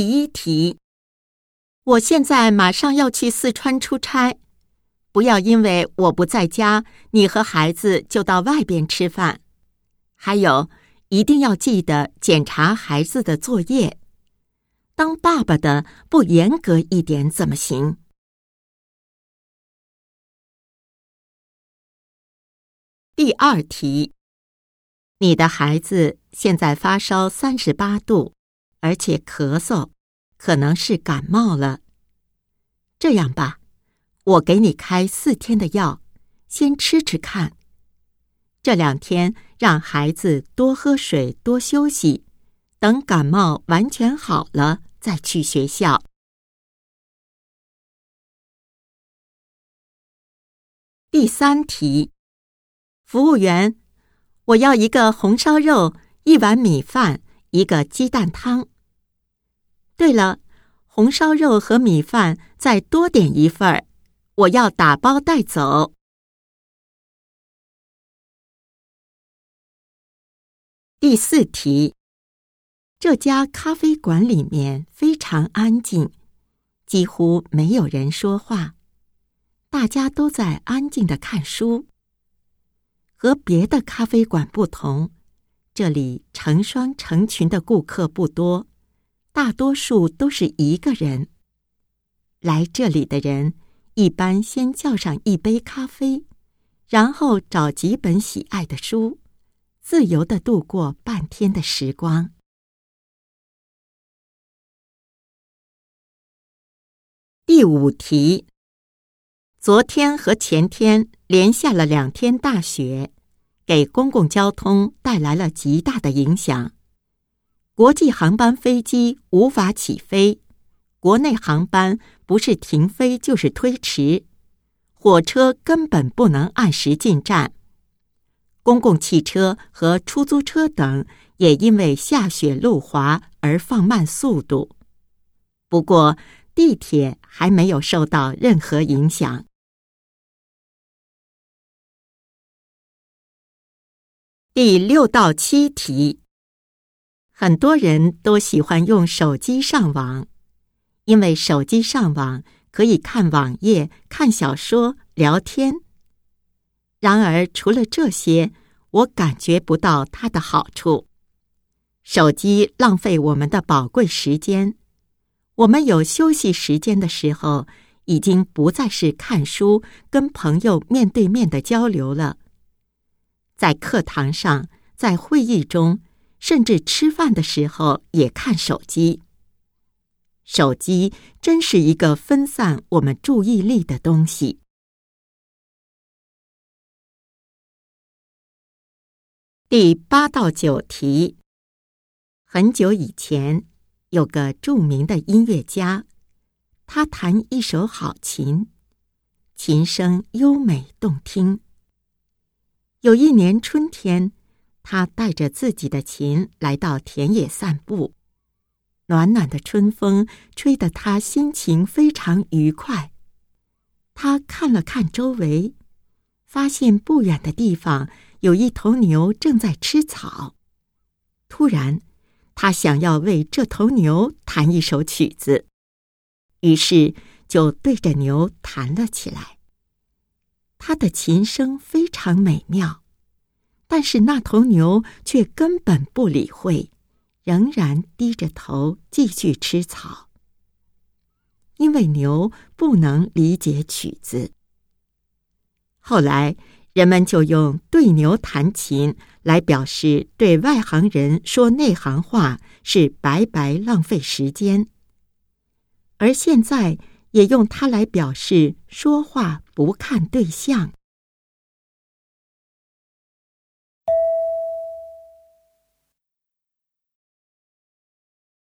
第一题，我现在马上要去四川出差，不要因为我不在家，你和孩子就到外边吃饭。还有，一定要记得检查孩子的作业。当爸爸的不严格一点怎么行？第二题，你的孩子现在发烧三十八度，而且咳嗽，可能是感冒了。这样吧，我给你开四天的药，先吃吃看。这两天让孩子多喝水，多休息，等感冒完全好了再去学校。第三题。服务员，我要一个红烧肉，一碗米饭，一个鸡蛋汤。对了，红烧肉和米饭再多点一份儿，我要打包带走。第四题，这家咖啡馆里面非常安静，几乎没有人说话，大家都在安静的看书。和别的咖啡馆不同，这里成双成群的顾客不多，大多数都是一个人。来这里的人一般先叫上一杯咖啡，然后找几本喜爱的书，自由的度过半天的时光。第五题。昨天和前天连下了两天大雪，给公共交通带来了极大的影响。国际航班飞机无法起飞，国内航班不是停飞就是推迟，火车根本不能按时进站。公共汽车和出租车等也因为下雪路滑而放慢速度。不过，地铁还没有受到任何影响。第六到七题，很多人都喜欢用手机上网，因为手机上网可以看网页、看小说、聊天。然而，除了这些，我感觉不到它的好处。手机浪费我们的宝贵时间。我们有休息时间的时候，已经不再是看书、跟朋友面对面的交流了。在课堂上，在会议中，甚至吃饭的时候也看手机。手机真是一个分散我们注意力的东西。第八到九题。很久以前，有个著名的音乐家，他弹一手好琴，琴声优美动听。有一年春天，他带着自己的琴来到田野散步，暖暖的春风吹得他心情非常愉快。他看了看周围，发现不远的地方有一头牛正在吃草。突然，他想要为这头牛弹一首曲子，于是就对着牛弹了起来。他的琴声非常美妙，但是那头牛却根本不理会，仍然低着头继续吃草。因为牛不能理解曲子。后来，人们就用对牛弹琴来表示对外行人说内行话是白白浪费时间，而现在。也用它来表示说话不看对象。